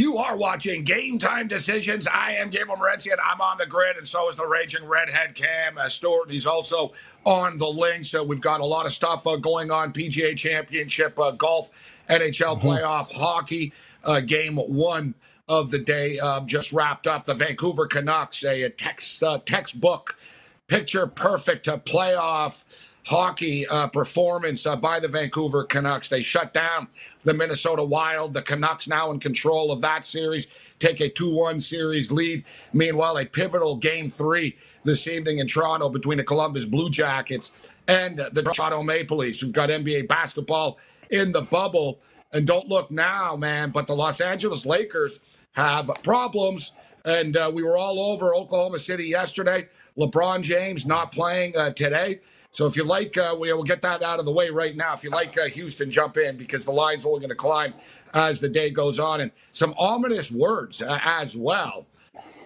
You are watching Game Time Decisions. I am Gabriel Morency, and I'm on the grid, and so is the Raging Redhead Cam uh, Stewart. He's also on the link. So we've got a lot of stuff uh, going on: PGA Championship, uh, golf, NHL mm-hmm. playoff, hockey. Uh, game one of the day uh, just wrapped up. The Vancouver Canucks, a, a text uh, textbook, picture perfect playoff hockey uh, performance uh, by the Vancouver Canucks. They shut down the Minnesota Wild. The Canucks now in control of that series, take a 2 1 series lead. Meanwhile, a pivotal game three this evening in Toronto between the Columbus Blue Jackets and the Toronto Maple Leafs. We've got NBA basketball in the bubble. And don't look now, man, but the Los Angeles Lakers have problems. And uh, we were all over Oklahoma City yesterday. LeBron James not playing uh, today. So if you like, uh, we, will get that out of the way right now. If you like uh, Houston, jump in because the line's only going to climb as the day goes on. And some ominous words uh, as well.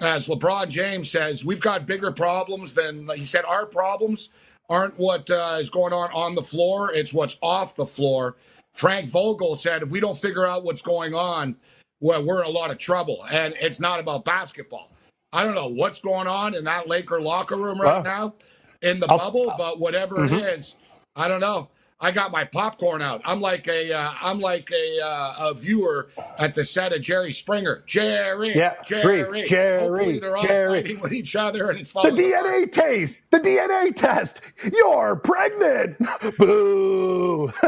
As LeBron James says, we've got bigger problems than, he said, our problems aren't what uh, is going on on the floor, it's what's off the floor. Frank Vogel said, if we don't figure out what's going on, well, we're in a lot of trouble. And it's not about basketball. I don't know what's going on in that Laker locker room right now in the I'll, bubble, but whatever mm-hmm. it is, I don't know. I got my popcorn out. I'm like a am uh, like a, uh, a viewer at the set of Jerry Springer. Jerry, yeah, Jerry, Jerry, Hopefully they're all Jerry. fighting with each other and it's the DNA test. The DNA test. You're pregnant. Boo.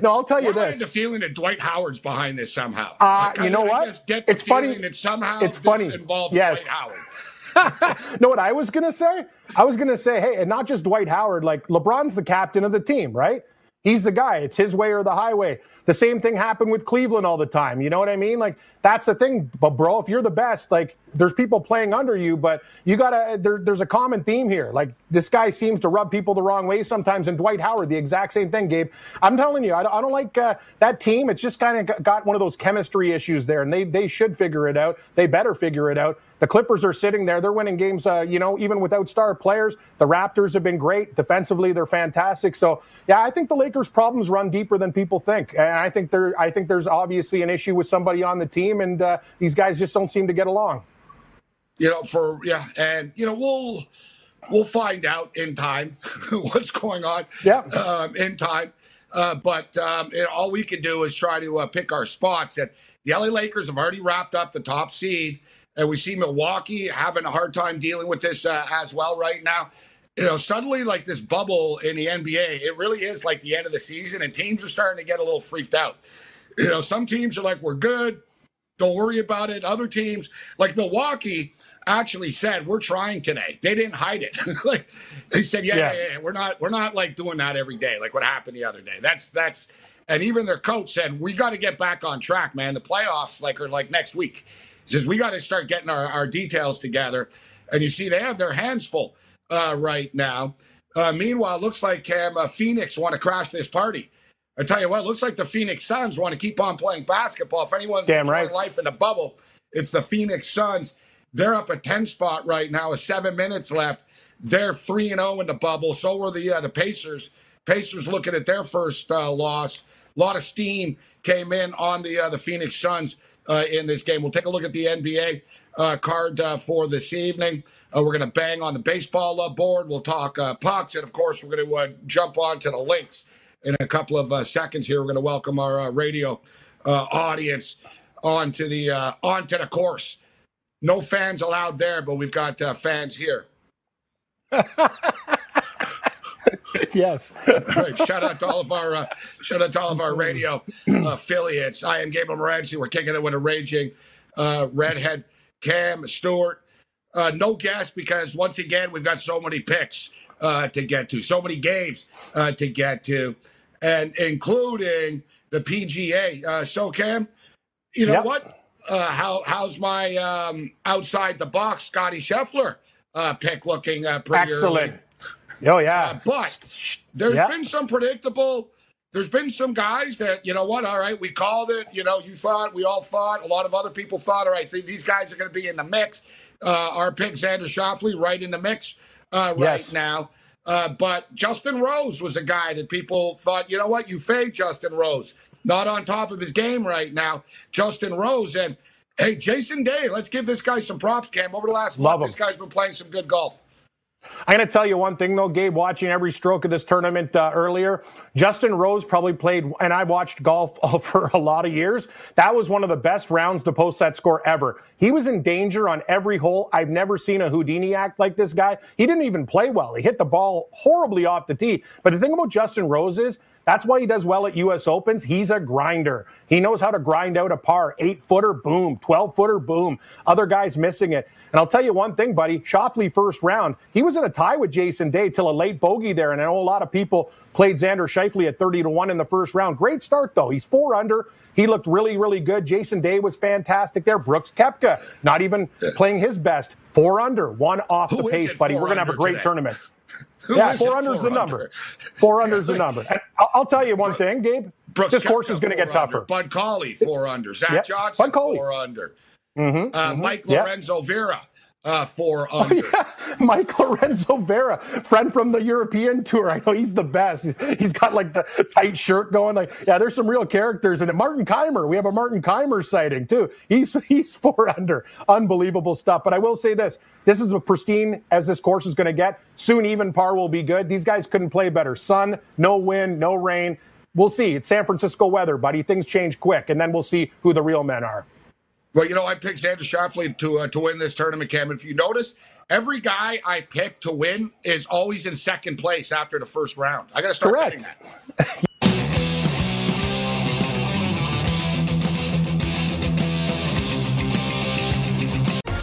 no, I'll tell you Why this. I the feeling that Dwight Howard's behind this somehow. Uh, you know what? it's funny. That somehow it's funny. involves yes. Dwight Howard. know what I was to say? I was to say, hey, and not just Dwight Howard, like LeBron's the captain of the team, right? He's the guy. It's his way or the highway. The same thing happened with Cleveland all the time. You know what I mean? Like that's the thing. But bro, if you're the best, like there's people playing under you, but you gotta. There, there's a common theme here. Like this guy seems to rub people the wrong way sometimes. And Dwight Howard, the exact same thing. Gabe, I'm telling you, I, I don't like uh, that team. It's just kind of got one of those chemistry issues there, and they they should figure it out. They better figure it out. The Clippers are sitting there. They're winning games, uh, you know, even without star players. The Raptors have been great. Defensively, they're fantastic. So, yeah, I think the Lakers' problems run deeper than people think. And I think there, I think there's obviously an issue with somebody on the team, and uh, these guys just don't seem to get along. You know, for yeah, and you know, we'll we'll find out in time what's going on. Yeah, um, in time. Uh, but um, you know, all we can do is try to uh, pick our spots. And the LA Lakers have already wrapped up the top seed. And we see Milwaukee having a hard time dealing with this uh, as well right now. You know, suddenly, like this bubble in the NBA, it really is like the end of the season, and teams are starting to get a little freaked out. You know, some teams are like, we're good, don't worry about it. Other teams, like Milwaukee, actually said, we're trying today. They didn't hide it. like they said, yeah, yeah. Yeah, yeah, we're not, we're not like doing that every day, like what happened the other day. That's, that's, and even their coach said, we got to get back on track, man. The playoffs, like, are like next week He says we got to start getting our, our details together. And you see, they have their hands full uh, right now. Uh, meanwhile, it looks like Cam uh, Phoenix want to crash this party. I tell you what, it looks like the Phoenix Suns want to keep on playing basketball. If anyone's Damn right. life in a bubble, it's the Phoenix Suns. They're up a 10 spot right now with seven minutes left. They're 3 and 0 in the bubble. So were the uh, the Pacers. Pacers looking at their first uh, loss. A lot of steam came in on the uh, the Phoenix Suns uh, in this game. We'll take a look at the NBA uh, card uh, for this evening. Uh, we're going to bang on the baseball uh, board. We'll talk uh, pucks, and of course, we're going to jump on to the links in a couple of seconds. Here, we're going to welcome our radio audience onto the onto the course. No fans allowed there, but we've got fans here. yes. all right. Shout out to all of our uh, shout out to all of our radio affiliates. I am Gabriel Morency. We're kicking it with a raging uh, redhead Cam Stewart. Uh, no guess because once again we've got so many picks uh, to get to, so many games uh, to get to, and including the PGA. Uh, so Cam, you know yep. what? uh, how how's my um, outside the box Scottie Scheffler uh, pick looking uh, pretty Excellent. Early? Oh yeah. Uh, but there's been some predictable. There's been some guys that you know what. All right, we called it. You know, you thought, we all thought, a lot of other people thought. All right, th- these guys are going to be in the mix. Uh, our pick, Xander Schauffele, right in the mix uh, right Yes. now. Uh, but Justin Rose was a guy that people thought, you know what, you fade Justin Rose. Not on top of his game right now. Justin Rose and hey, Jason Day, let's give this guy some props, Cam. Over the last Love month, this guy's been playing some good golf. I'm going to tell you one thing, though, Gabe, watching every stroke of this tournament uh, earlier, Justin Rose probably played, and I watched golf for a lot of years. That was one of the best rounds to post that score ever. He was in danger on every hole. I've never seen a Houdini act like this guy. He didn't even play well. He hit the ball horribly off the tee. But the thing about Justin Rose is, that's why he does well at U.S. Opens. He's a grinder. He knows how to grind out a par. Eight footer, boom. 12 footer, boom. Other guys missing it. And I'll tell you one thing, buddy. Schauffele first round, he was in a tie with Jason Day till a late bogey there. And I know a lot of people played Xander Schauffele at 30 to 1 in the first round. Great start, though. He's four under. He looked really, really good. Jason Day was fantastic there. Brooks Koepka, not even playing his best. Four under, one off Who the pace, buddy. We're going to have a great today? tournament. Who Yeah, four under's the number. Four under's the number. And I'll, I'll tell you one thing, Gabe. Brooks this course is going to get under. tougher. Bud Cauley, four under. Zach Johnson, four under. Mm-hmm, Uh, Mike yeah. Lorenzo Vera, uh, four under. Mike Lorenzo Vera, friend from the European tour. I know he's the best. He's got like the tight shirt going. Like, yeah, there's some real characters in it. Martin Kaymer, we have a Martin Kaymer sighting too. He's he's four under. Unbelievable stuff. But I will say this: this is as pristine as this course is going to get. Soon, even par will be good. These guys couldn't play better. Sun, no wind, no rain. We'll see. It's San Francisco weather, buddy. Things change quick, and then we'll see who the real men are. Well, you know, I picked Xander Schauffele to uh, to win this tournament, Cam. If you notice, every guy I pick to win is always in second place after the first round. I got to start Correct. that.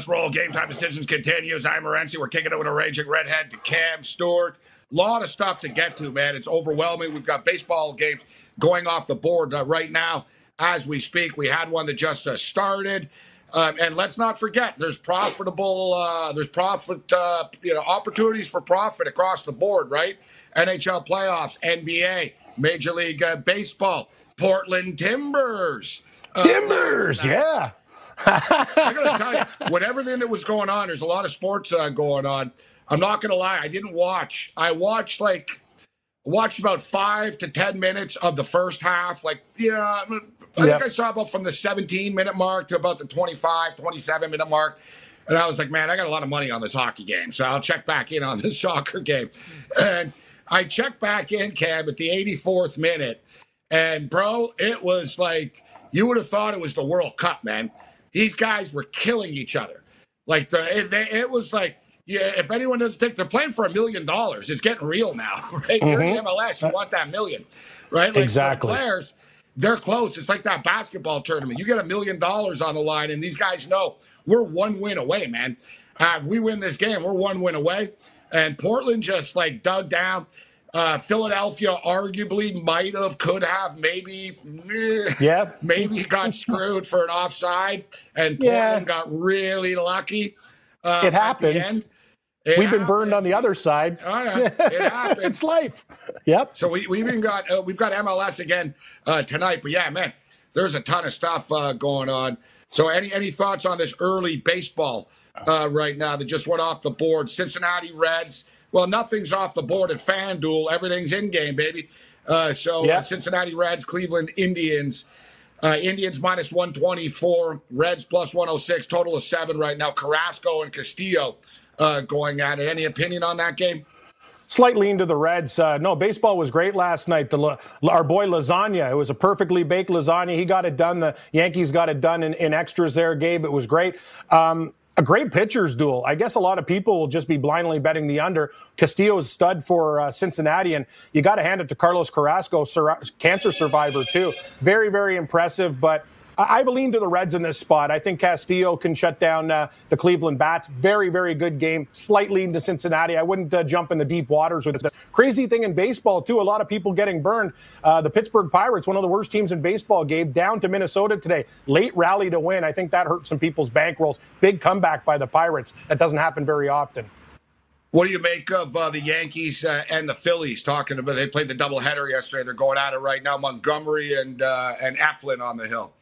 let's roll. Game time decisions continues. I'm Morency. We're kicking it with a raging redhead to Cam Stewart. lot of stuff to get to, man. It's overwhelming. We've got baseball games going off the board uh, right now as we speak. We had one that just uh, started. Um, and let's not forget, there's profitable, uh, there's profit, uh, you know, opportunities for profit across the board, right? NHL playoffs, NBA, Major League uh, Baseball, Portland Timbers. uh, Timbers, yeah. I gotta tell you, with everything that was going on, there's a lot of sports uh, going on. I'm not gonna lie, I didn't watch. I watched like watched about five to ten minutes of the first half. Like, you know, I Yep. think I saw about from the 17 minute mark to about the 25, 27 minute mark. And I was like, man, I got a lot of money on this hockey game, so I'll check back in on this soccer game. And I checked back in, Cam, at the 84th minute. And bro, it was like you would have thought it was the World Cup, man. These guys were killing each other. Like the, it, they- it was like, yeah. If anyone doesn't think they're playing for a million dollars, it's getting real now, right? You're in MLS, you want that million, right? Like the Exactly. players, they're close. It's like that basketball tournament. You get a million dollars on the line, and these guys know we're one win away, man. Uh, if we win this game, we're one win away. And Portland just like dug down. Uh, Philadelphia arguably might have, could have, maybe, Yeah. maybe got screwed for an offside, and Yeah. Portland got really lucky. Uh, It happens. It We've been burned on the other side. Oh, yeah. It happens. it's life. Yep. So we we even got uh, we've got MLS again uh, tonight. But yeah, man, there's a ton of stuff uh, going on. So any any thoughts on this early baseball uh, right now that just went off the board? Cincinnati Reds. Well, nothing's off the board at FanDuel. Everything's in game, baby. Uh, so Yeah. uh, Cincinnati Reds, Cleveland Indians. Uh, Indians minus 124, Reds plus 106, total of seven right now. Carrasco and Castillo uh, going at it. Any opinion on that game? slight lean to the Reds. Uh, no, baseball was great last night. The, our boy Lasagna, it was a perfectly baked lasagna. He got it done. The Yankees got it done in, in extras there, Gabe. It was great. Um, a great pitchers duel. I guess a lot of people will just be blindly betting the under. Castillo's stud for uh, Cincinnati, and you got to hand it to Carlos Carrasco, sur- cancer survivor too. Very, very impressive. But I've leaned to the Reds in this spot. I think Castillo can shut down uh, the Cleveland Bats. Very, very good game. Slight lead to Cincinnati. I wouldn't uh, jump in the deep waters with this. Crazy thing in baseball, too, a lot of people getting burned. Uh, the Pittsburgh Pirates, one of the worst teams in baseball, gave down to Minnesota today. Late rally to win. I think that hurt some people's bankrolls. Big comeback by the Pirates. That doesn't happen very often. What do you make of uh, the Yankees uh, and the Phillies talking about? They played the doubleheader yesterday. They're going at it right now. Montgomery and uh, and Eflin on the hill.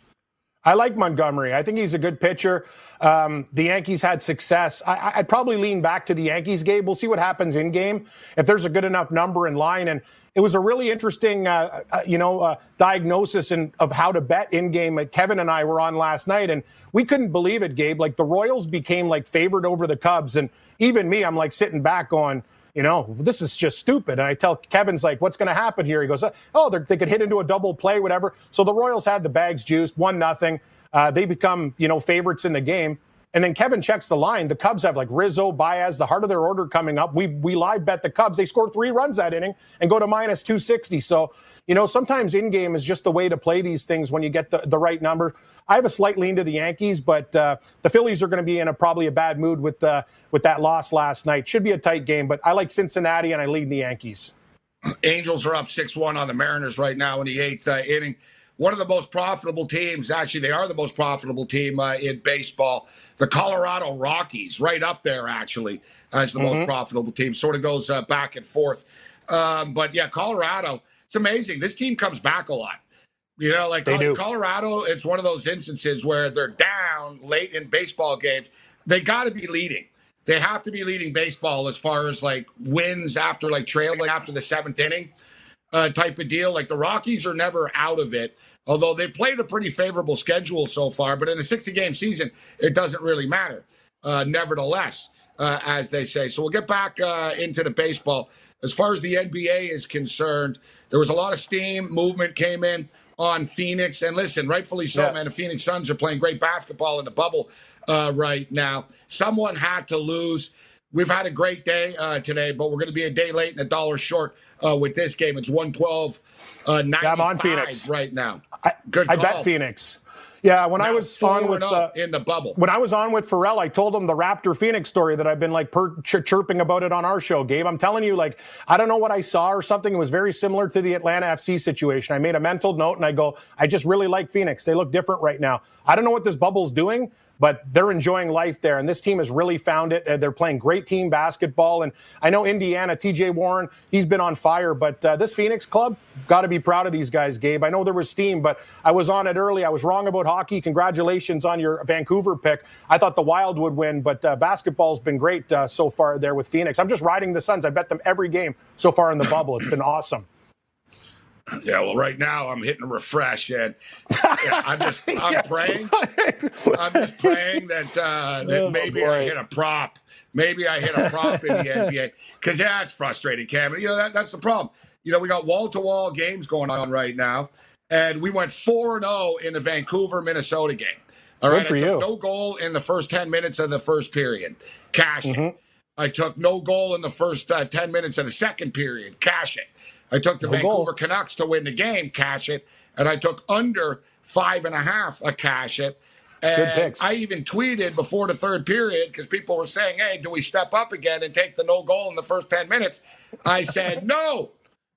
I like Montgomery. I think he's a good pitcher. Um, the Yankees had success. I, would probably lean back to the Yankees game. We'll see what happens in game if there's a good enough number in line. And it was a really interesting, uh, uh, you know, uh, diagnosis in, of how to bet in game. Like Kevin and I were on last night, and we couldn't believe it, Gabe. Like the Royals became like favored over the Cubs, and even me, I'm like sitting back going you know, this is just stupid. And I tell Kevin's like, what's going to happen here? He goes, oh, they could hit into a double play, whatever. So the Royals had the bags juiced, one nothing. Uh, they become, you know, favorites in the game. And then Kevin checks the line. The Cubs have like Rizzo, Baez, the heart of their order coming up. We we live bet the Cubs. They score three runs that inning and go to minus 260. So you know, sometimes in game is just the way to play these things when you get the, the right number. I have a slight lean to the Yankees, but uh, the Phillies are going to be in a probably a bad mood with uh, with that loss last night. Should be a tight game, but I like Cincinnati and I lead the Yankees. Angels are up six one on the Mariners right now in the eighth uh, inning. One of the most profitable teams, actually, they are the most profitable team uh, in baseball. The Colorado Rockies, right up there, actually, as the mm-hmm. most profitable team. Sort of goes uh, back and forth. Um, but yeah, Colorado it's amazing. This team comes back a lot. You know, like they Colorado, it's one of those instances where they're down late in baseball games. They got to be leading. They have to be leading baseball as far as like wins after like trailing after the seventh inning uh, type of deal. Like the Rockies are never out of it, although they played a pretty favorable schedule so far. But in a 60 game season, it doesn't really matter. Uh, nevertheless, uh, as they say. So we'll get back uh, into the baseball. As far as the NBA is concerned, there was a lot of steam, movement came in on Phoenix. And listen, rightfully so, yeah. man. The Phoenix Suns are playing great basketball in the bubble uh, right now. Someone had to lose. We've had a great day uh, today, but we're going to be a day late and a dollar short uh, with this game. It's 112 uh, yeah, I'm on Phoenix right now. I, Good call. I bet Phoenix. Yeah, when now I was on with uh, in the bubble, when I was on with Pharrell, I told him the Raptor Phoenix story that I've been like per- ch- chirping about it on our show. Gabe, I'm telling you, like I don't know what I saw or something. It was very similar to the Atlanta FC situation. I made a mental note and I go, I just really like Phoenix. They look different right now. I don't know what this bubble's doing, but they're enjoying life there. And this team has really found it. Uh, they're playing great team basketball. And I know Indiana, TJ Warren, he's been on fire. But uh, this Phoenix club, got to be proud of these guys, Gabe. I know there was steam, but I was on it early. I was wrong about hockey. Congratulations on your Vancouver pick. I thought the Wild would win, but uh, basketball's been great uh, so far there with Phoenix. I'm just riding the Suns. I bet them every game so far in the bubble. It's been awesome. Yeah, well, right now I'm hitting a refresh, and yeah, I'm just I'm praying. I'm just praying that uh, that oh, maybe boy. I hit a prop. Maybe I hit a prop in the NBA because yeah, it's frustrating, Cam. You know that that's the problem. You know we got wall to wall games going on right now, and we went four and zero oh in the Vancouver Minnesota game. All right, I took you. no goal in the first ten minutes of the first period. Cash it. Mm-hmm. I took no goal in the first uh, ten minutes of the second period. Cash it. I took the no Vancouver goal. Canucks to win the game, cash it, and I took under five and a half a cash it. And I even tweeted before the third period because people were saying, "Hey, do we step up again and take the no goal in the first ten minutes?" I said, "No."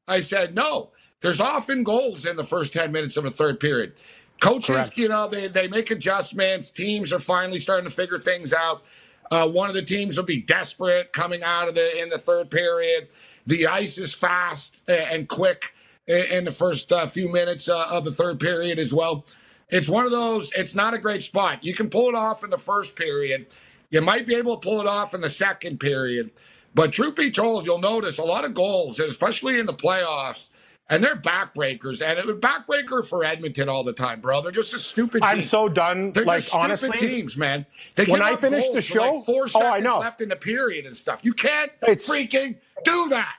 I said, "No." There's often goals in the first ten minutes of a third period. Coaches, Correct. you know, they they make adjustments. Teams are finally starting to figure things out. Uh, one of the teams will be desperate coming out of the in the third period. The ice is fast and quick in the first uh, few minutes uh, of the third period as well. It's one of those, it's not a great spot. You can pull it off in the first period. You might be able to pull it off in the second period. But truth be told, you'll notice a lot of goals, and especially in the playoffs, and they're backbreakers. And it was backbreaker for Edmonton all the time, bro. They're just a stupid team. I'm so done. They're like just stupid honestly, teams, man. They when I finish the show, like four seconds oh, I know. left in the period and stuff. You can't it's, freaking do that.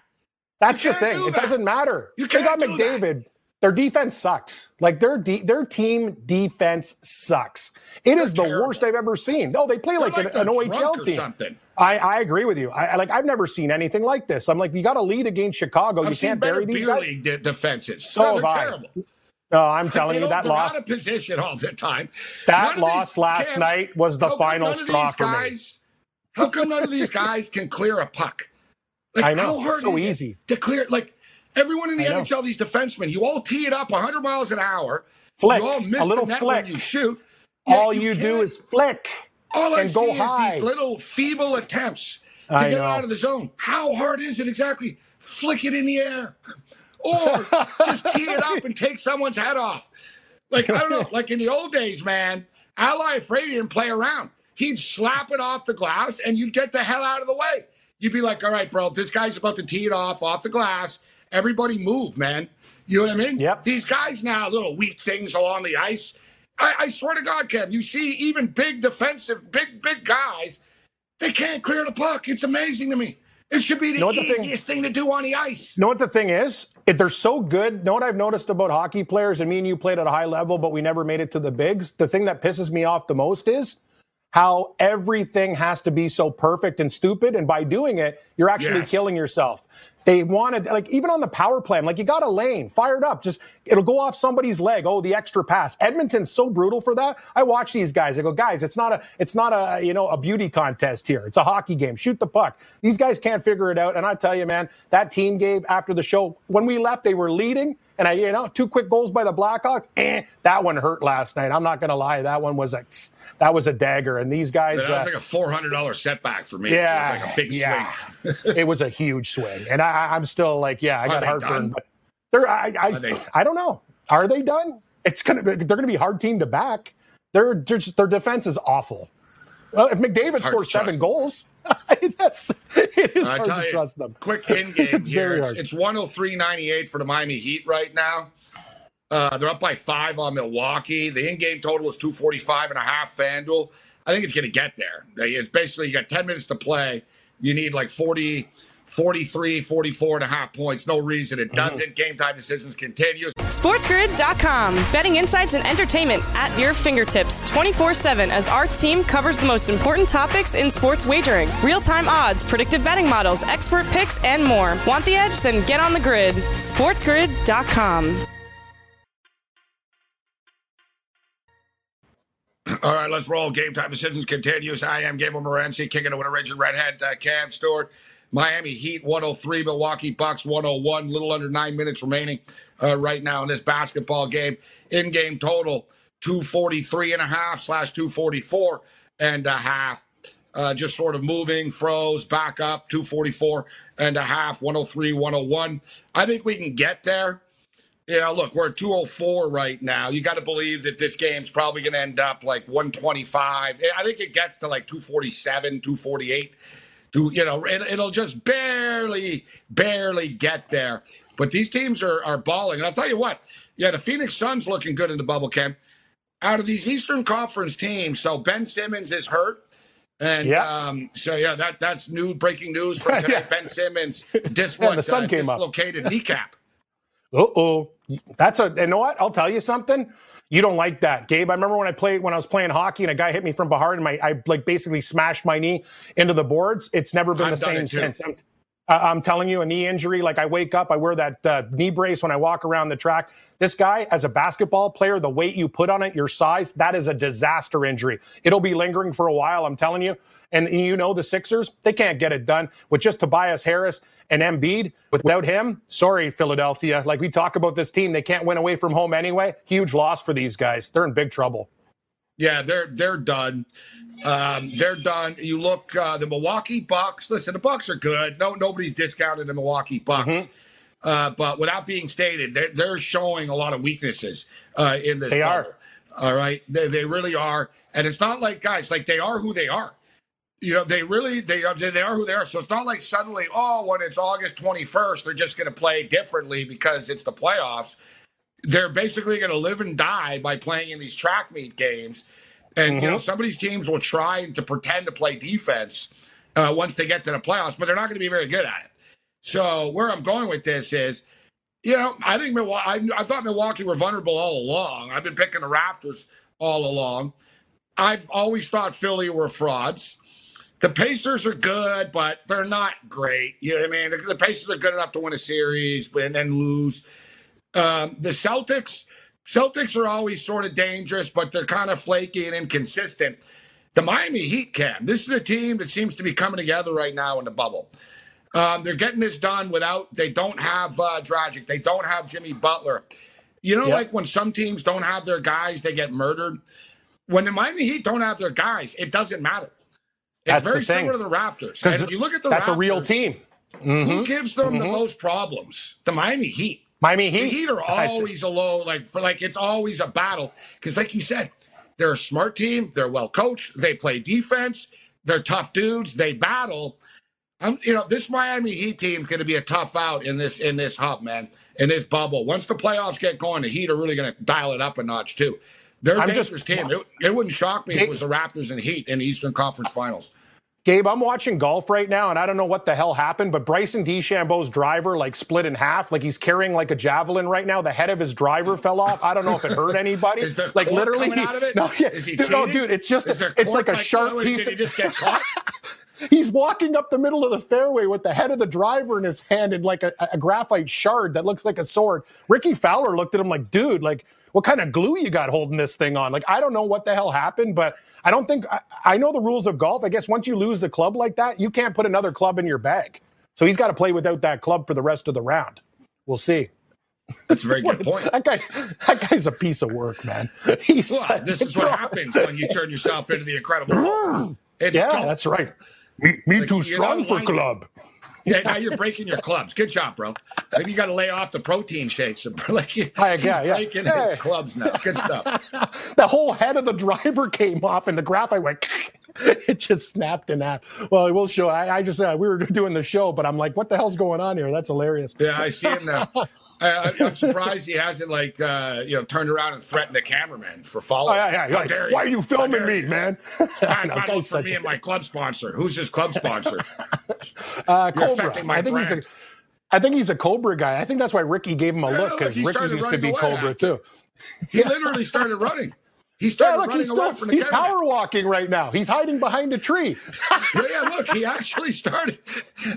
That's the thing. Do it doesn't matter. You can't they got McDavid. That. Their defense sucks. Like their de- their team defense sucks. It They're is the terrible. worst I've ever seen. No, they play like, like, an, an OHL team. Something. I, I agree with you. I like I've never seen anything like this. I'm like, you got to lead against Chicago. I've you can't bury these beer league de- defenses. So no, they're I. terrible. No, I'm telling you that loss. out of position all the time. That loss last night was the final straw for guys, me. How come none of these guys can clear a puck? Like, I know. How hard so is easy. it to clear? Like everyone in the NHL, these defensemen, you all tee it up 100 miles an hour. Flick. You all miss a little the net flick. when you shoot. All you, you do is flick. All I see go is high. these little feeble attempts to I get know. out of the zone. How hard is it exactly? Flick it in the air. Or just tee it up and take someone's head off. Like, I don't know, like in the old days, man, Al Iafrate didn't play around. He'd slap it off the glass and you'd get the hell out of the way. You'd be like, all right, bro, this guy's about to tee it off off the glass. Everybody move, man. You know what I mean? Yep. These guys now, little weak things along the ice. I, I swear to God, Kev, you see even big defensive, big, big guys, they can't clear the puck. It's amazing to me. It should be the know easiest thing, thing, to do on the ice. You know what the thing is? If they're so good. Know what I've noticed about hockey players, and me and you played at a high level, but we never made it to the bigs. The thing that pisses me off the most is how everything has to be so perfect and stupid. And by doing it, you're actually Yes. killing yourself. They wanted, like, even on the power play, I'm like, you got a lane, fired up. Just, it'll go off somebody's leg. Oh, the extra pass. Edmonton's so brutal for that. I watch these guys. I go, guys, it's not a, it's not a, you know, a beauty contest here. It's a hockey game. Shoot the puck. These guys can't figure it out. And I tell you, man, that team gave after the show, when we left, they were leading. And I, you know, two quick goals by the Blackhawks. Eh, that one hurt last night. I'm not going to lie. That one was a, that was a dagger. And these guys, That was uh, like a four hundred dollar setback for me. yeah, it was like a big yeah. swing. it was a huge swing, and I, I'm still like, yeah, I got heartburn, done? but they're, I, I, they- I don't know. Are they done? It's gonna, be, they're gonna be hard team to back. Their, just, their defense is awful. Well, if McDavid scores to trust seven goals, that's it is I hard tell to you, trust them. quick in game It's here. It's, it's 103.98 for the Miami Heat right now. Uh, they're up by five on Milwaukee. The in-game total is 245 and a half FanDuel. I think it's going to get there. It's basically you got 10 minutes to play. You need like 40, 43, 44 and a half points. No reason Mm-hmm. it doesn't. Game time decisions continues. SportsGrid.com. Betting insights and entertainment at your fingertips 24 7 as our team covers the most important topics in sports wagering real time odds, predictive betting models, expert picks, and more. Want the edge? Then get on the grid. SportsGrid.com. All right, let's roll. Game time decisions continues. I am Gabriel Morency, kicking it with a Raging Redhead, uh, Cam Stewart. Miami Heat 103, Milwaukee Bucks 101. Little under nine minutes remaining uh, right now in this basketball game. In-game total 243 and a half slash 244 and a half. Uh, just sort of moving, froze, back up 244 and a half, 103, 101. I think we can get there. You know, look, we're at 204 right now. You got to believe that this game's probably going to end up like 125. I think it gets to like 247, 248. To, you know, it, it'll just barely, barely get there. But these teams are, are balling. And I'll tell you what, yeah, the Phoenix Suns looking good in the bubble, Cam Out of these Eastern Conference teams, so Ben Simmons is hurt. And um, so, yeah, that that's new breaking news from today. Yeah. Ben Simmons dis- Yeah, what, the sun uh, came up. dislocated kneecap. Uh oh, that's a. You know what? I'll tell you something. You don't like that, Gabe. I remember when I played when I was playing hockey and a guy hit me from behind and my I like basically smashed my knee into the boards. It's never been I've the same since. I'm, I'm telling you, a knee injury. Like I wake up, I wear that uh, knee brace when I walk around the track. This guy, as a basketball player, the weight you put on it, your size, that is a disaster injury. It'll be lingering for a while. I'm telling you. And you know the Sixers, they can't get it done with just Tobias Harris and Embiid. Without him, sorry, Philadelphia. Like we talk about this team, they can't win away from home anyway. Huge loss for these guys. They're in big trouble. Yeah, they're they're done. Um, they're done. You look uh, the Milwaukee Bucks. Listen, the Bucks are good. No, nobody's discounted the Milwaukee Bucks. Mm-hmm. Uh, but without being stated, they're, they're showing a lot of weaknesses uh, in this. They bubble. are. All right, they, they really are, and it's not like guys like they are who they are. You know, they really they are they are who they are. So it's not like suddenly, oh, when it's August twenty first, they're just going to play differently because it's the playoffs. They're basically going to live and die by playing in these track meet games. And you know, Mhm. some of these teams will try to pretend to play defense uh, once they get to the playoffs, but they're not going to be very good at it. So where I'm going with this is, you know, I think Milwaukee. I, I thought Milwaukee were vulnerable all along. I've been picking the Raptors all along. I've always thought Philly were frauds. The Pacers are good, but they're not great. You know what I mean? The, the Pacers are good enough to win a series and then lose. Um, the Celtics, Celtics are always sort of dangerous, but they're kind of flaky and inconsistent. The Miami Heat, Cam, this is a team that seems to be coming together right now in the bubble. Um, they're getting this done without, they don't have uh, Dragic, they don't have Jimmy Butler. You know, yep. like when some teams don't have their guys, they get murdered. When the Miami Heat don't have their guys, it doesn't matter. It's that's very similar to the Raptors. And if you look at the that's Raptors, a real team. Mm-hmm. Who gives them mm-hmm. the most problems? The Miami Heat. Miami Heat. The Heat are always a low, like for like it's always a battle. Because like you said, they're a smart team. They're well coached. They play defense. They're tough dudes. They battle. I'm, you know, this Miami Heat team is going to be a tough out in this in this hub, man, in this bubble. Once the playoffs get going, the Heat are really going to dial it up a notch too. They're a dangerous just, team. It, it, wouldn't shock me if it was the Raptors and Heat in the Eastern Conference Finals. Gabe, I'm watching golf right now, and I don't know what the hell happened, but Bryson DeChambeau's driver like split in half, like he's carrying like a javelin right now. The head of his driver fell off. I don't know if it hurt anybody. Is there like literally, he, no, yeah, Is he no, dude, it's just a, it's like a sharp piece. Did he just get caught? he's walking up the middle of the fairway with the head of the driver in his hand and like a, a graphite shard that looks like a sword. Rickie Fowler looked at him like, dude, like what kind of glue you got holding this thing on? Like, I don't know what the hell happened, but I don't think I, I know the rules of golf. I guess once you lose the club like that, you can't put another club in your bag. So he's got to play without that club for the rest of the round. We'll see. That's a very good point. that guy, that guy's a piece of work, man. He's well, this is what happens when you turn yourself into the incredible. yeah, that's right. Me, me like, too strong for club. Yeah, now you're breaking your clubs. Good job, bro. Maybe you got to lay off the protein shakes. And like, he's yeah, yeah. breaking yeah. his clubs now. Good stuff. the whole head of the driver came off, and the graphite went. it just snapped in half. Well, we'll show. I, I just uh, we were doing the show, but I'm like, what the hell's going on here? That's hilarious. Yeah, I see him now. I, am surprised he hasn't like uh, you know turned around and threatened the cameraman for following. Oh, yeah, yeah. Like, Why are you filming me, man? It's Bad, bad for me and my club sponsor. Who's his club sponsor? uh, Cobra. I think brand. he's a, I think he's a Cobra guy. I think that's why Rickie gave him a look because Rickie used to be Cobra after. too. He literally started running. He started yeah, look, running he's still, away from the He's camera. power walking right now. He's hiding behind a tree. yeah, yeah, look, he actually started.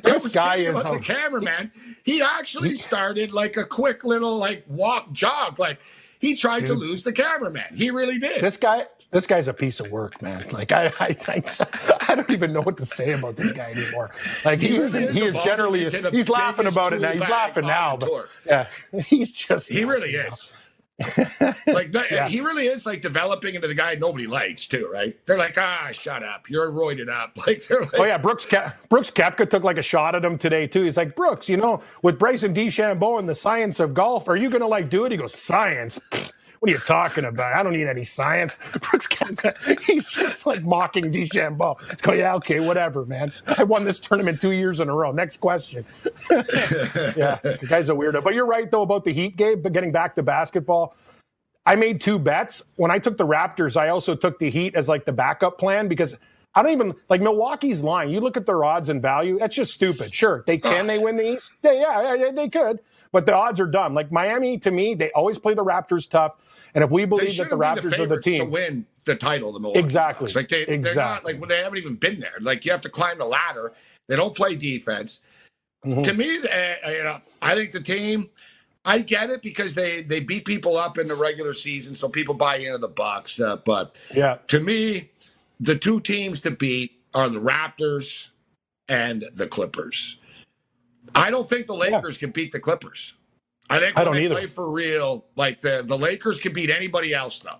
This guy is the cameraman. He actually started like a quick little like walk jog. Like he tried Dude. to lose the cameraman. He really did. This guy, this guy's a piece of work, man. Like I, I, I, I don't even know what to say about this guy anymore. Like he, he, is, he is generally, he's laughing about it now. He's laughing now, but yeah, he's just. He really is like that, yeah. he really is like developing into the guy nobody likes too, right? They're like, ah, shut up, you're roided up. Like they're like, oh yeah, Brooks Ke- Brooks Koepka took like a shot at him today too. He's like, Brooks, you know, with Bryson DeChambeau and the science of golf, are you gonna like do it? He goes, science. What are you talking about? I don't need any science. Brooks Koepka, he's just like mocking DeChambeau. It's going, yeah, okay, whatever, man. I won this tournament two years in a row. Next question. yeah, the guy's a weirdo. But you're right, though, about the Heat game. But getting back to basketball, I made two bets. When I took the Raptors, I also took the Heat as like the backup plan because I don't even like Milwaukee's line. You look at their odds and value, that's just stupid. Sure, they can they win the East? They, yeah, yeah, they could. But the odds are dumb. Like Miami, to me, they always play the Raptors tough. And if we believe that the Raptors the are the team to win the title, the Milwaukee exactly, Bucks. like they, exactly. they're not like they haven't even been there. Like you have to climb the ladder. They don't play defense. Mm-hmm. To me, uh, you know, I think the team. I get it because they they beat people up in the regular season, so people buy into the Bucks. Uh, but yeah, to me, the two teams to beat are the Raptors and the Clippers. I don't think the Lakers yeah. can beat the Clippers. I think when I don't they either. play for real, like the, the Lakers can beat anybody else though.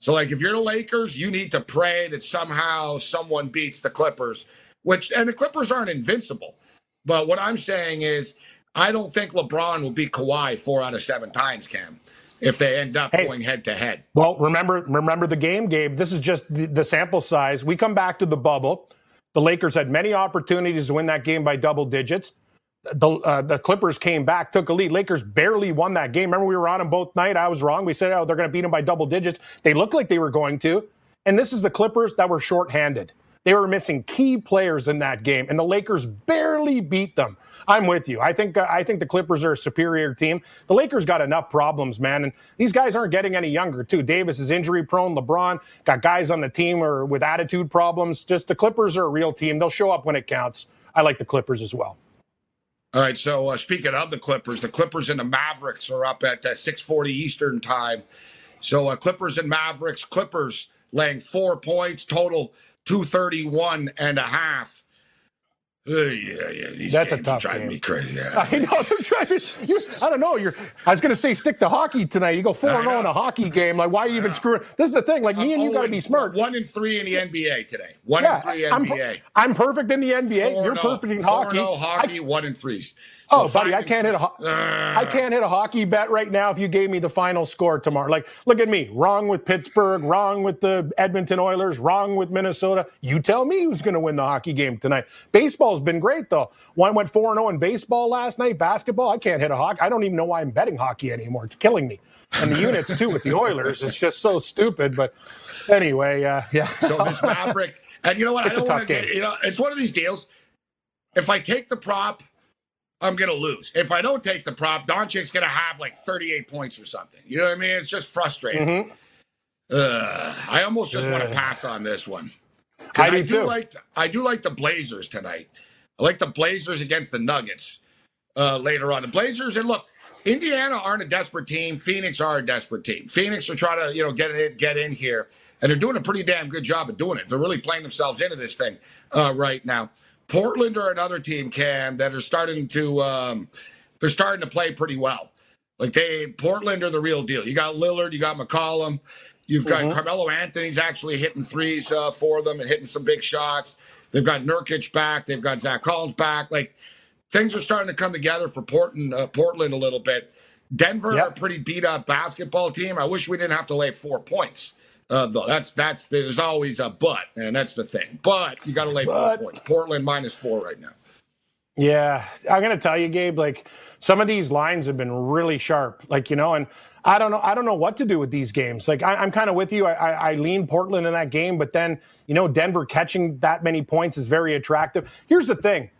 So like if you're the Lakers, you need to pray that somehow someone beats the Clippers, which and the Clippers aren't invincible. But what I'm saying is I don't think LeBron will beat Kawhi four out of seven times, Cam, if they end up hey, going head to head. Well, remember remember the game, Gabe. This is just the, the sample size. We come back to the bubble. The Lakers had many opportunities to win that game by double digits the uh, the Clippers came back, took a lead. Lakers barely won that game. Remember, we were on them both night. I was wrong. We said, oh, they're going to beat them by double digits. They looked like they were going to. And this is the Clippers that were shorthanded. They were missing key players in that game, and the Lakers barely beat them. I'm with you. I think uh, I think the Clippers are a superior team. The Lakers got enough problems, man, and these guys aren't getting any younger too. Davis is injury prone. LeBron got guys on the team or with attitude problems. Just the Clippers are a real team. They'll show up when it counts. I like the Clippers as well. All right. So uh, speaking of the Clippers, the Clippers and the Mavericks are up at uh, 6:40 Eastern time. So uh, Clippers and Mavericks. Clippers laying four points total 231 and a half. Uh, yeah, yeah. These That's games a tough driving game. me crazy. Yeah. I know they're driving. You, I don't know. You're. I was going to say stick to hockey tonight. You go four and zero in a hockey game. Like, why are you even screwing? This is the thing. Like me and you got to be smart. One and three in the NBA today. One Yeah, and three I'm, NBA. I'm perfect in the NBA. Four You're perfect in oh. Four hockey. and oh I- hockey. one and threes. So oh, buddy, I can't hit a. ho- I can't hit a hockey bet right now if you gave me the final score tomorrow. Like, look at me. Wrong with Pittsburgh. Wrong with the Edmonton Oilers. Wrong with Minnesota. You tell me who's going to win the hockey game tonight. Baseball's been great though. One went four and zero in baseball last night. Basketball, I can't hit a hockey. I don't even know why I'm betting hockey anymore. It's killing me. And the units too with the Oilers. It's just so stupid. But anyway, uh, yeah. So this Maverick, and you know what? It's I don't want to get. You know, it's one of these deals. If I take the prop, I'm going to lose. If I don't take the prop, Doncic's going to have like 38 points or something. You know what I mean? It's just frustrating. Mhm. Ugh, I almost just want to pass on this one. I do too. like I do like the Blazers tonight. I like the Blazers against the Nuggets uh, later on. The Blazers and look, Indiana aren't a desperate team. Phoenix are a desperate team. Phoenix are trying to you know get in get in here, and they're doing a pretty damn good job of doing it. They're really playing themselves into this thing uh, right now. Portland are another team, Cam, that are starting to um, they're starting to play pretty well. Like they Portland are the real deal. You got Lillard, you got McCollum, you've got Mhm. Carmelo Anthony's actually hitting threes uh, for them and hitting some big shots. They've got Nurkic back. They've got Zach Collins back. Like things are starting to come together for Portland, uh, Portland a little bit. Denver Yep. are a pretty beat up basketball team. I wish we didn't have to lay four points. Uh, though that's that's there's always a but, and that's the thing. But you got to lay But- four points. Portland minus four right now. Yeah, I'm gonna tell you, Gabe. Like some of these lines have been really sharp. Like you know, and I don't know. I don't know what to do with these games. Like I, I'm kind of with you. I, I, I lean Portland in that game, but then you know, Denver catching that many points is very attractive. Here's the thing.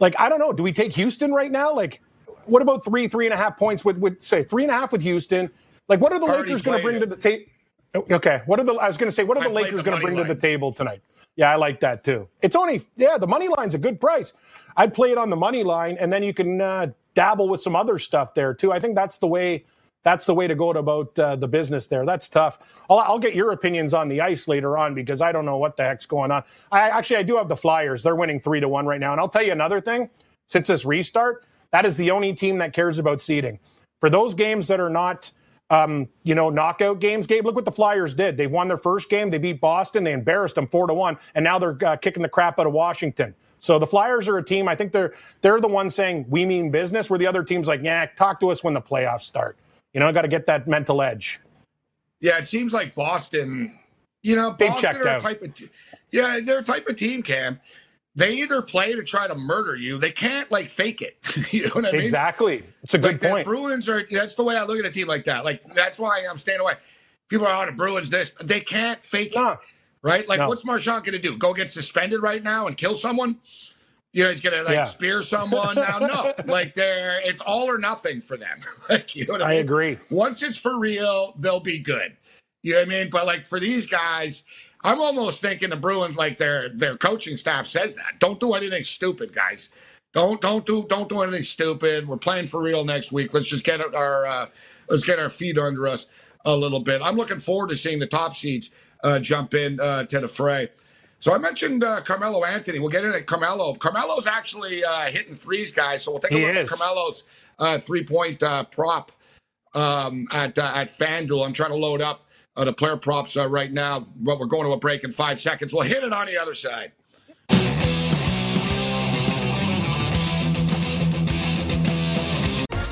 Like I don't know. Do we take Houston right now? Like, what about three, three and a half points with with say three and a half with Houston? Like, what are the Already Lakers going to bring to the table? Okay, what are the? I was going to say, what are the Lakers going to bring to the table tonight? Yeah, I like that too. It's only yeah, the money line's a good price. I'd play it on the money line, and then you can uh, dabble with some other stuff there too. I think that's the way. That's the way to go about uh, the business there. That's tough. I'll, I'll get your opinions on the ice later on because I don't know what the heck's going on. I actually I do have the Flyers. They're winning three to one right now, and I'll tell you another thing. Since this restart, that is the only team that cares about seeding. For those games that are not um, you know, knockout games. Gabe, look what the Flyers did. They've won their first game. They beat Boston. They embarrassed them four to one, and now they're uh, kicking the crap out of Washington. So the Flyers are a team. I think they're they're the ones saying we mean business. Where the other teams like, yeah, talk to us when the playoffs start. You know, I got to get that mental edge. Yeah, it seems like Boston. You know, They Boston are a out. type of. Yeah, they're a type of team, Cam. They either play to try to murder you. They can't like fake it. you know what I mean? Exactly. It's a Like good the point. Bruins are. That's the way I look at a team like that. Like that's why I'm staying away. People are on the Bruins. This they can't fake it, right? Like No. what's Marchand going to do? Go get suspended right now and kill someone? You know, he's going to like Yeah. spear someone now. No, like they're it's all or nothing for them. like you know what I I mean? agree. Once it's for real, they'll be good. You know what I mean? But like for these guys, I'm almost thinking the Bruins, like their their coaching staff says that. Don't do anything stupid, guys. Don't don't do don't do anything stupid. We're playing for real next week. Let's just get our uh, let's get our feet under us a little bit. I'm looking forward to seeing the top seeds uh, jump in uh, to the fray. So I mentioned uh, Carmelo Anthony. We'll get into Carmelo. Carmelo's actually uh, hitting threes, guys. So we'll take a He look is. at Carmelo's uh, three point uh, prop um, at uh, at FanDuel. I'm trying to load up uh, the player props uh, right now, but we're going to a break in five seconds. We'll hit it on the other side.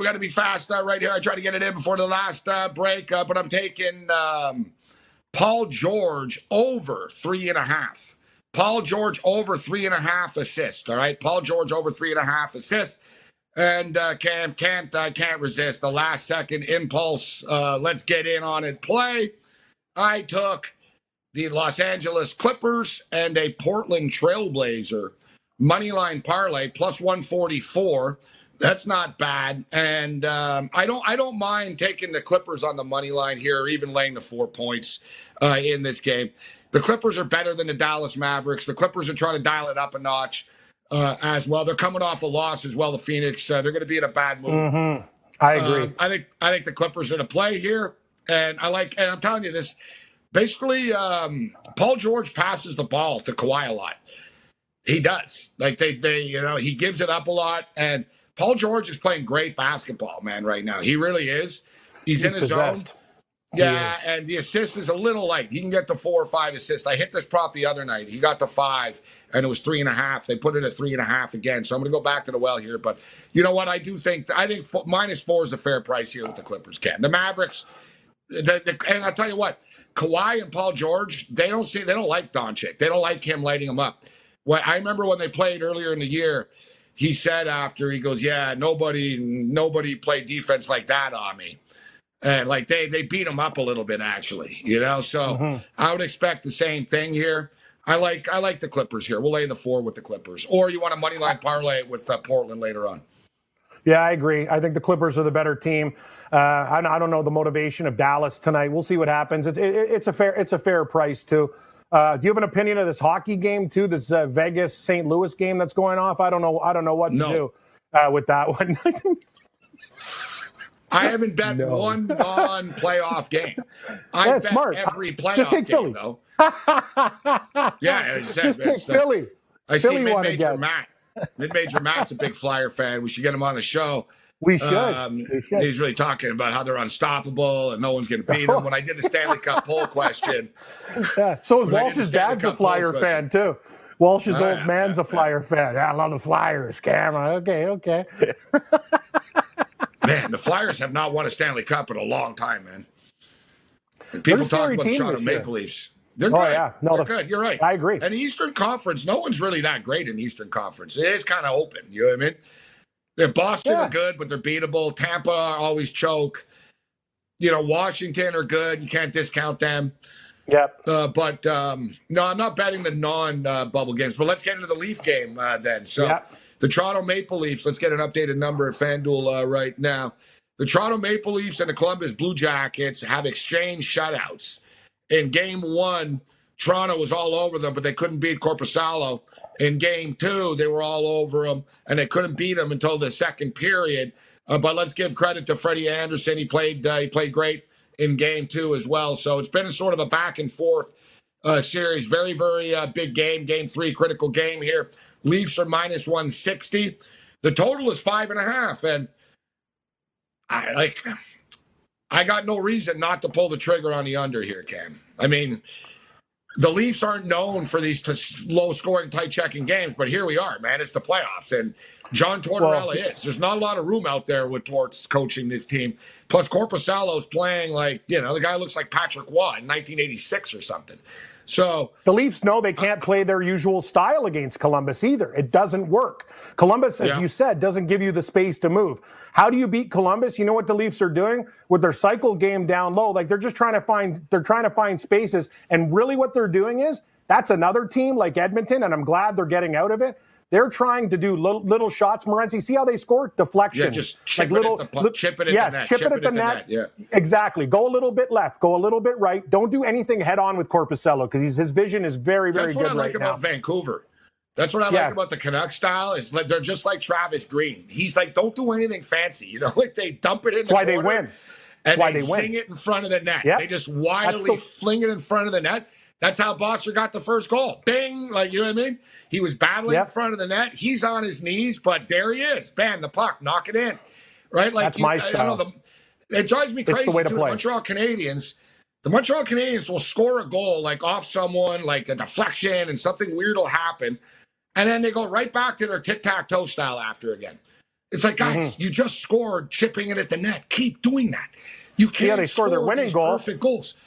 we got to be fast uh, right here. I tried to get it in before the last uh, break, uh, but I'm taking um, Paul George over three and a half. Paul George over three and a half assists. All right, Paul George over three and a half assists, and uh, Cam can't uh, can't resist the last second impulse. Uh, let's get in on it. Play. I took the Los Angeles Clippers and a Portland Trailblazer money line parlay plus 144 that's not bad and um, i don't i don't mind taking the clippers on the money line here or even laying the four points uh, in this game the clippers are better than the dallas mavericks the clippers are trying to dial it up a notch uh, as well they're coming off a loss as well the phoenix uh, they're going to be in a bad mood mm-hmm. i agree um, i think i think the clippers are to play here and i like and i'm telling you this basically um, paul george passes the ball to Kawhi a lot he does. Like they, they, you know, he gives it up a lot. And Paul George is playing great basketball, man, right now. He really is. He's, He's in his possessed. zone. Yeah, and the assist is a little light. He can get to four or five assists. I hit this prop the other night. He got to five, and it was three and a half. They put it at three and a half again. So I'm going to go back to the well here. But you know what? I do think I think four, minus four is a fair price here with the Clippers. Can the Mavericks? The, the, and I'll tell you what, Kawhi and Paul George, they don't see they don't like Doncic. They don't like him lighting them up. Well, I remember when they played earlier in the year, he said after he goes, "Yeah, nobody, nobody played defense like that on me." And like they they beat him up a little bit actually, you know. So mm-hmm. I would expect the same thing here. I like I like the Clippers here. We'll lay the four with the Clippers, or you want a money line parlay with uh, Portland later on. Yeah, I agree. I think the Clippers are the better team. Uh, I, I, don't know the motivation of Dallas tonight. We'll see what happens. It, it, it's a fair it's a fair price too. Uh, do you have an opinion of this hockey game too? This uh, Vegas St. Louis game that's going off. I don't know. I don't know what to no. do uh, with that one. I haven't bet no. one non-playoff game. I That's bet smart. every playoff game Philly. though. yeah, just take Philly. I Philly see mid-major Matt. Mid-major Matt's a big Flyer fan. We should get him on the show. We should. Um, we should. He's really talking about how they're unstoppable and no one's going to beat them. When I did the Stanley Cup poll question, yeah. So is Walsh's dad's a Flyer fan too. Walsh's uh, old man's a Flyer fan. Yeah, I love the Flyers, Cameron. Okay, okay. man, the Flyers have not won a Stanley Cup in a long time, man. And people talk about the Toronto Maple Leafs. They're oh, good. Yeah. No, They're the, good. You're right. I agree. And the Eastern Conference, no one's really that great in Eastern Conference. It is kind of open. You know what I mean? They're Boston yeah. are good, but they're beatable. Tampa always choke. You know, Washington are good. You can't discount them. Yep. Uh, but um, no, I'm not betting the non-bubble uh, games. But let's get into the Leaf game uh, then. So yep. the Toronto Maple Leafs. Let's get an updated number at FanDuel uh, right now. The Toronto Maple Leafs and the Columbus Blue Jackets have exchanged shutouts. In Game One, Toronto was all over them, but they couldn't beat Korpisalo. In game two, they were all over them, and they couldn't beat them until the second period. Uh, but let's give credit to Freddie Andersen. He played uh, he played great in game two as well. So it's been a sort of a back and forth uh, series. Very, very uh, big game. Game three, critical game here. Leafs are minus 160. The total is five and a half. And I like I got no reason not to pull the trigger on the under here, Cam. I mean, the Leafs aren't known for these t- low scoring, tight checking games, but here we are, man. It's the playoffs, and John Tortorella well, is. There's not a lot of room out there with Torts coaching this team. Plus, Korpisalo's playing like, you know, the guy looks like Patrick Roy in 1986 or something. So the Leafs know they can't play their usual style against Columbus either. It doesn't work. Columbus, as yeah. you said, doesn't give you the space to move. How do you beat Columbus? You know what the Leafs are doing with their cycle game down low? Like they're just trying to find they're trying to find spaces. And really what they're doing is that's another team like Edmonton, and I'm glad they're getting out of it. They're trying to do little, little shots. Morency, see how they score? Deflection. Yeah, just chip like little, it at the, chip it at yes, the net. chip, chip it at the, net. net. Yeah, exactly. Go a little bit left. Go a little bit right. Don't do anything head on with Korpisalo because his vision is very, very That's good That's what I like right about now. Vancouver. That's what I yeah. like about the Canuck style. Is like they're just like Travis Green. He's like, don't do anything fancy. You know, like they dump it in. That's the why corner, they win. And why they, they sing win. it in front of the net. Yep. They just wildly the- fling it in front of the net. That's how Boeser got the first goal. Bing! Like, you know what I mean? He was battling yep. in front of the net. He's on his knees, but there he is. Bam, the puck, knock it in. Right? Like, That's you, my style. I, the, it drives me crazy. It's the way to play. Montreal Canadiens. The Montreal Canadiens will score a goal like off someone, like a deflection, and something weird will happen. And then they go right back to their tic tac toe style after again. It's like, guys, mm-hmm. you just scored chipping it at the net. Keep doing that. You can't yeah, they score, their winning goal. perfect goals.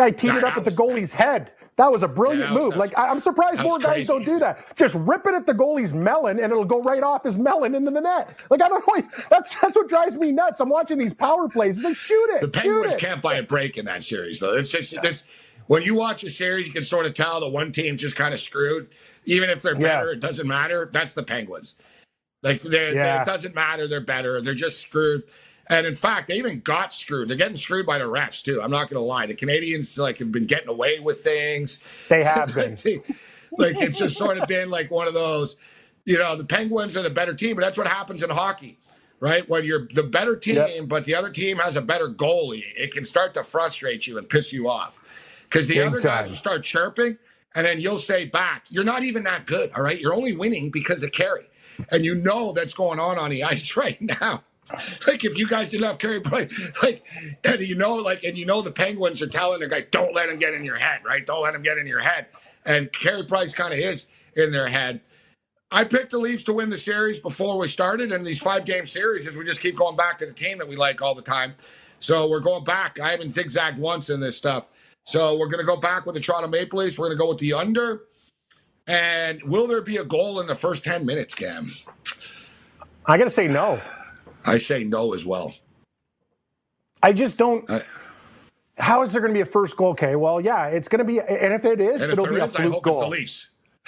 Guy teed it up at the goalie's head. That was a brilliant yeah, was, move. Like I'm surprised more guys crazy. don't do that. Just rip it at the goalie's melon, and it'll go right off his melon into the net. Like I don't know. That's that's what drives me nuts. I'm watching these power plays. Like shoot it. The Penguins can't buy a break in that series, though. It's just it's when you watch a series, you can sort of tell the one team's just kind of screwed. Even if they're better, yeah. it doesn't matter. That's the Penguins. Like yeah. it doesn't matter. They're better. They're just screwed. And in fact, they even got screwed. They're getting screwed by the refs too. I'm not going to lie. The Canadiens like have been getting away with things. They have been. like it's just sort of been like one of those. You know, the Penguins are the better team, but that's what happens in hockey, right? When you're the better team, yep. but the other team has a better goalie, it can start to frustrate you and piss you off because the Big other time. guys will start chirping, and then you'll say back, "You're not even that good." All right, you're only winning because of Carey, and you know that's going on on the ice right now. like if you guys didn't have Carey Price, like and you know, like and you know the Penguins are telling the guy, don't let him get in your head, right? Don't let him get in your head. And Carey Price kind of is in their head. I picked the Leafs to win the series before we started, and these five game series is we just keep going back to the team that we like all the time. So we're going back. I haven't zigzagged once in this stuff. So we're going to go back with the Toronto Maple Leafs. We're going to go with the under. And will there be a goal in the first 10 minutes, Cam? I got to say no. I say no as well. I just don't. I, how is there going to be a first goal? Okay, well, yeah, it's going to be, and if it is, it'll be is, a fluke goal.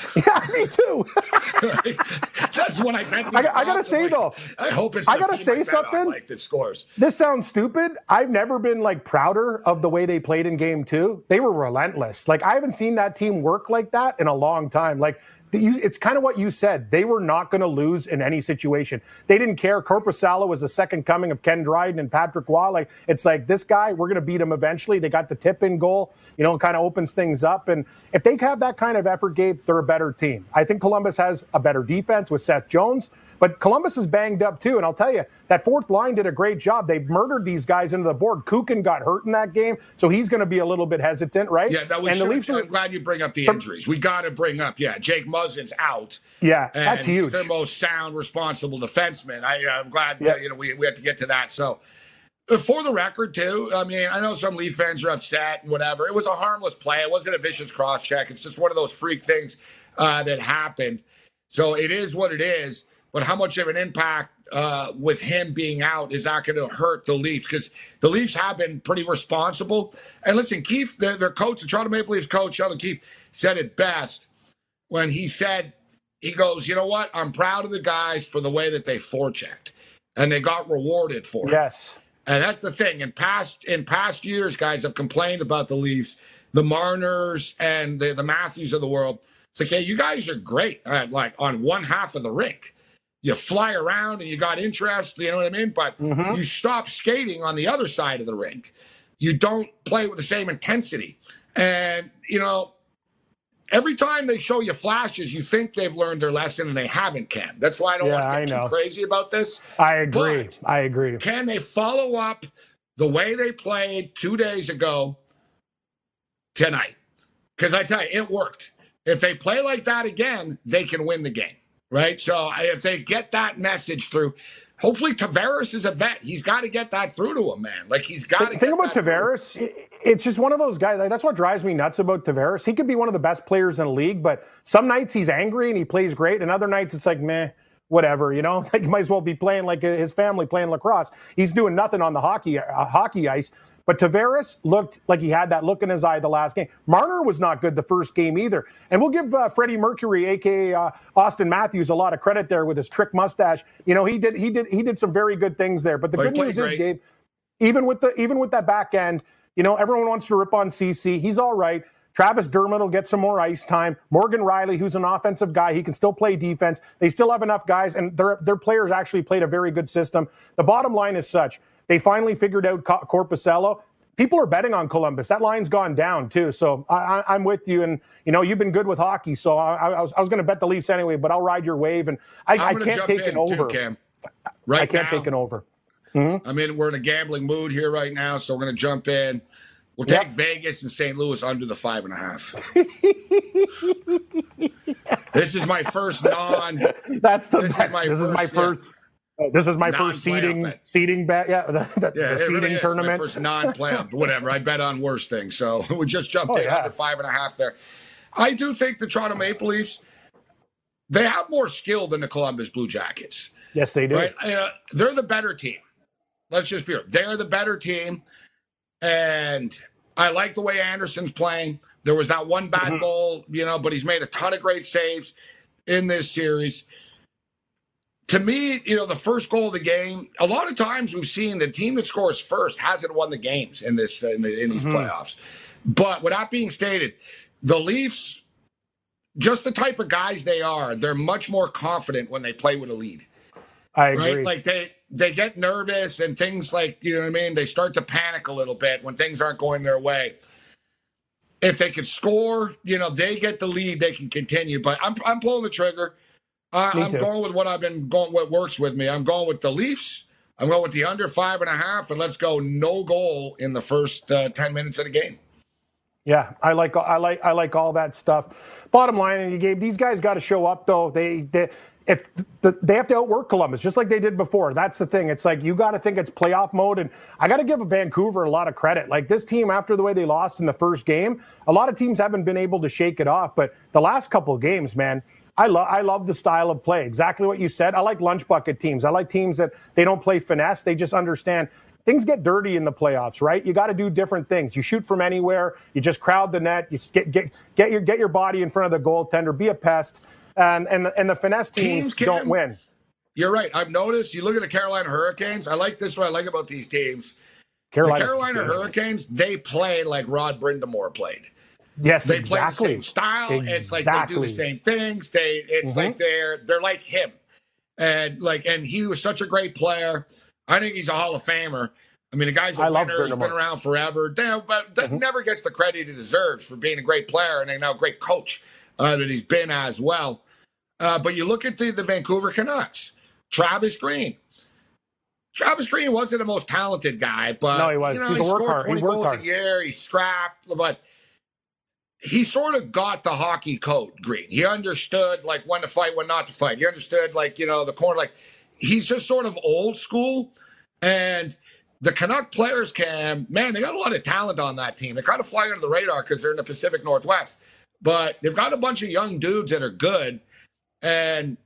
yeah, me too. That's what I meant. I, I, gotta say like, though, I hope it's. I gotta say something. like that scores. This sounds stupid. I've never been like prouder of the way they played in Game Two. They were relentless. Like I haven't seen that team work like that in a long time. Like it's kind of what you said. They were not going to lose in any situation. They didn't care. Korpisalo was the second coming of Ken Dryden and Patrick Roy. Like it's like this guy, we're going to beat him eventually. They got the tip in goal. You know, kind of opens things up. And if they have that kind of effort, Gabe, they're a better team. I think Columbus has a better defense with Seth Jones. But Columbus is banged up too, and I'll tell you that fourth line did a great job. They murdered these guys into the board. Kukan got hurt in that game, so he's going to be a little bit hesitant, right? Yeah, that was. And the Leafs I'm glad you bring up the injuries. We got to bring up, yeah, Jake Muzzin's out. Yeah, that's huge. He's the most sound, responsible defenseman. I, am glad yeah. you know we we have to get to that. So. Uh, for the record, too, I mean, I know some Leaf fans are upset and whatever. It was a harmless play. It wasn't a vicious cross check. It's just one of those freak things uh, that happened. So it is what it is but how much of an impact uh, with him being out is that going to hurt the Leafs? Because the Leafs have been pretty responsible. And listen, Keefe, their, their coach, the Toronto Maple Leafs coach, Sheldon Keefe, said it best when he said, he goes, you know what? I'm proud of the guys for the way that they forechecked, and they got rewarded for it. Yes. And that's the thing. In past in past years, guys have complained about the Leafs, the Marners, and the, the Matthews of the world. It's like, hey, you guys are great at like on one half of the rink you fly around and you got interest, you know what I mean? But mm-hmm. you stop skating on the other side of the rink. You don't play with the same intensity. And, you know, every time they show you flashes, you think they've learned their lesson and they haven't, Ken. That's why I don't yeah, want to get too crazy about this. I agree. But I agree. Can they follow up the way they played two days ago tonight? Because I tell you, it worked. If they play like that again, they can win the game right? So if they get that message through, hopefully Tavares is a vet. He's got to get that through to him, man. Like he's got to. Think about Tavares. Through. It's just one of those guys. Like, that's what drives me nuts about Tavares. He could be one of the best players in the league, but some nights he's angry and he plays great, and other nights it's like meh. Whatever, you know, like you might as well be playing like his family playing lacrosse. He's doing nothing on the hockey uh, hockey ice, but Tavares looked like he had that look in his eye the last game. Marner was not good the first game either. And we'll give uh, Freddie Mercury, aka uh, Auston Matthews, a lot of credit there with his trick mustache. You know, he did he did he did some very good things there. But the good news great. is, Gabe, even with the even with that back end, you know, everyone wants to rip on Ceci. He's all right. Travis Dermott will get some more ice time. Morgan Rielly, who's an offensive guy, he can still play defense. They still have enough guys, and their their players actually played a very good system. The bottom line is such they finally figured out Korpisalo. People are betting on Columbus. That line's gone down too. So I, am with you, and you know you've been good with hockey. So I, I was, was going to bet the Leafs anyway, but I'll ride your wave, and I, I can't take an over. Cam. Right I can't now, take an over. Mm-hmm. I mean, we're in a gambling mood here right now, so we're going to jump in. We'll take yep. Vegas and St. Louis under the five and a half. this is my first non. That's the. This is my, this first, is my first. This is my first seeding seeding bet. Yeah, the, the, yeah, the seeding really tournament. first non-playoff, whatever. I bet on worse things, so we just jumped oh, in yeah. under five and a half there. I do think the Toronto Maple Leafs they have more skill than the Columbus Blue Jackets. Yes, they do. Right? Uh, they're the better team. Let's just be real. They're the better team, and I like the way Andersen's playing. There was that one bad mm-hmm. goal, you know, but he's made a ton of great saves in this series. To me, you know, the first goal of the game. A lot of times we've seen the team that scores first hasn't won the games in this in, the, in these mm-hmm. playoffs. But with that being stated, the Leafs, just the type of guys they are, they're much more confident when they play with a lead. I agree. Right? Like they they get nervous and things like you know what I mean. They start to panic a little bit when things aren't going their way. If they can score, you know, they get the lead, they can continue. But I'm I'm pulling the trigger. I, am going with what I've been going. What works with me. I'm going with the Leafs. I'm going with the under five and a half, and let's go no goal in the first uh, ten minutes of the game. Yeah, I like I like I like all that stuff. Bottom line, and you gave these guys got to show up though. They, they if the, they have to outwork Columbus just like they did before. That's the thing. It's like you got to think it's playoff mode, and I got to give Vancouver a lot of credit. Like this team, after the way they lost in the first game, a lot of teams haven't been able to shake it off. But the last couple of games, man, I love I love the style of play. Exactly what you said. I like lunch bucket teams. I like teams that they don't play finesse. They just understand things get dirty in the playoffs, right? You got to do different things. You shoot from anywhere. You just crowd the net. You get get get your get your body in front of the goaltender. Be a pest and and and the finesse teams, teams can, don't win. You're right. I've noticed. You look at the Carolina Hurricanes. I like this. What I like about these teams. Carolina, the Carolina Hurricanes. They play like Rod Brind'Amour played. Yes, they exactly. play the same style. Exactly. It's like they do the same things. They. It's mm-hmm. like they're they're like him, and like and he was such a great player. I think he's a Hall of Famer. I mean, the guy's a I winner. He's been around forever, Damn, but mm-hmm. never gets the credit he deserves for being a great player and a now great coach uh, that he's been as well. Uh, but you look at the, the Vancouver Canucks, Travis Green. Travis Green wasn't the most talented guy, but no, he was. You know, He's he scored hard. 20 goals hard. a year. He scrapped, but he sort of got the hockey code, Green. He understood like when to fight, when not to fight. He understood like, you know, the corner. Like he's just sort of old school. And the Canuck players can, man, they got a lot of talent on that team. They kind of fly under the radar because they're in the Pacific Northwest. But they've got a bunch of young dudes that are good, and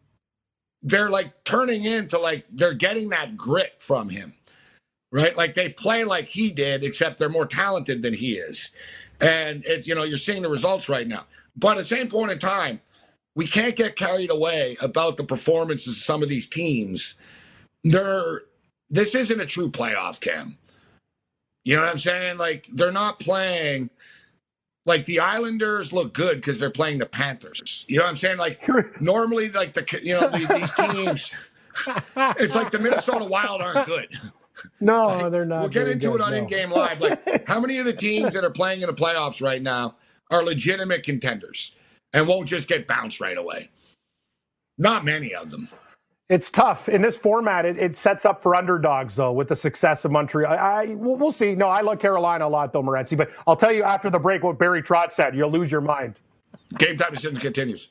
they're like turning into like they're getting that grit from him, right? Like they play like he did, except they're more talented than he is. And it's, you know, you're seeing the results right now. But at the same point in time, we can't get carried away about the performances of some of these teams. They're this isn't a true playoff cam. You know what I'm saying? Like they're not playing like the Islanders look good because they're playing the Panthers. You know what I'm saying? Like normally, like the you know these, these teams, it's like the Minnesota Wild aren't good. No, like, they're not. We'll get into good, it on no. in game live. Like how many of the teams that are playing in the playoffs right now are legitimate contenders and won't just get bounced right away? Not many of them. It's tough in this format. It, it, sets up for underdogs, though, with the success of Montreal. I, I we'll, we'll, see. No, I love Carolina a lot, though, Morency. But I'll tell you after the break what Barry Trotz said. You'll lose your mind. Game time decision continues.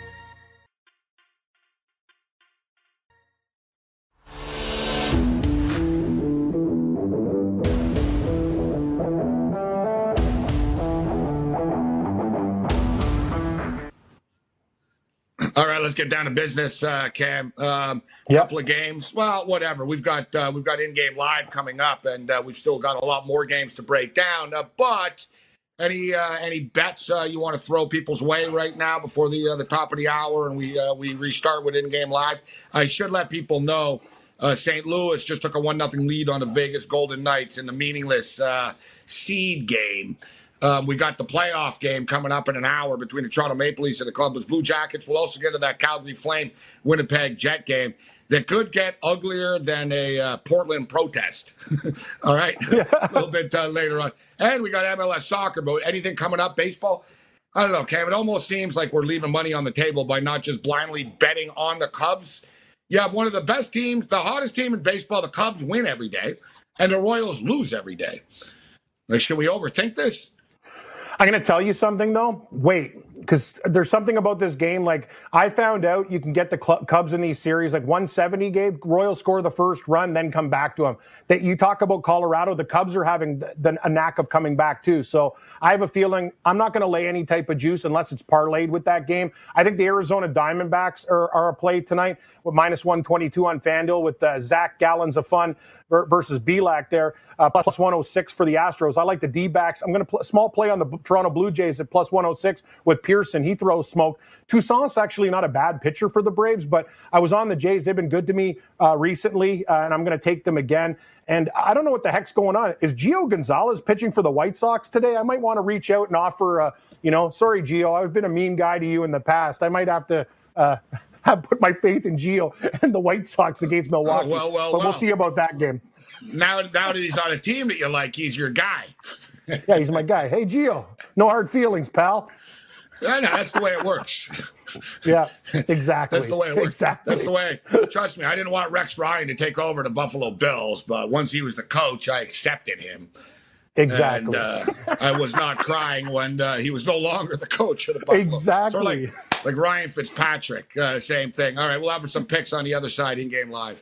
All right, let's get down to business, uh, Cam. Um, yep. Couple of games. Well, whatever. We've got uh, we've got in game live coming up, and uh, we've still got a lot more games to break down. Uh, but any uh, any bets uh, you want to throw people's way right now before the uh, the top of the hour, and we uh, we restart with in game live? I should let people know. Uh, St. Louis just took a one nothing lead on the Vegas Golden Knights in the meaningless uh, seed game. Um, we got the playoff game coming up in an hour between the Toronto Maple Leafs and the Columbus Blue Jackets. We'll also get to that Calgary Flame Winnipeg Jet game that could get uglier than a uh, Portland protest. All right, a little bit uh, later on, and we got MLS soccer. But anything coming up? Baseball. I don't know, Cam. It almost seems like we're leaving money on the table by not just blindly betting on the Cubs. You have one of the best teams, the hottest team in baseball. The Cubs win every day, and the Royals lose every day. Like, should we overthink this? I'm going to tell you something though. Wait, because there's something about this game. Like I found out, you can get the Cubs in these series like 170. Gabe Royals score the first run, then come back to them. That you talk about Colorado, the Cubs are having the, the, a knack of coming back too. So I have a feeling I'm not going to lay any type of juice unless it's parlayed with that game. I think the Arizona Diamondbacks are, are a play tonight with minus 122 on FanDuel with uh, Zach Gallons of fun versus Bielak there, uh, plus 106 for the Astros. I like the D backs. I'm going to pl- small play on the Toronto Blue Jays at plus 106 with Pearson. He throws smoke. Toussaint's actually not a bad pitcher for the Braves, but I was on the Jays. They've been good to me uh, recently, uh, and I'm going to take them again. And I don't know what the heck's going on. Is Gio Gonzalez pitching for the White Sox today? I might want to reach out and offer, uh, you know, sorry, Gio, I've been a mean guy to you in the past. I might have to uh, have put my faith in Gio and the White Sox against Milwaukee. Oh, well, well, but well. we'll see about that game. Now, now that he's on a team that you like, he's your guy. yeah, he's my guy. Hey, Gio, no hard feelings, pal. I know, that's the way it works. yeah, exactly. That's the way it works. Exactly. That's the way. Trust me, I didn't want Rex Ryan to take over the Buffalo Bills, but once he was the coach, I accepted him. Exactly. And uh, I was not crying when uh, he was no longer the coach of the Buffalo. Exactly. Sort of like, like Ryan Fitzpatrick, uh, same thing. All right, we'll have some picks on the other side in game live.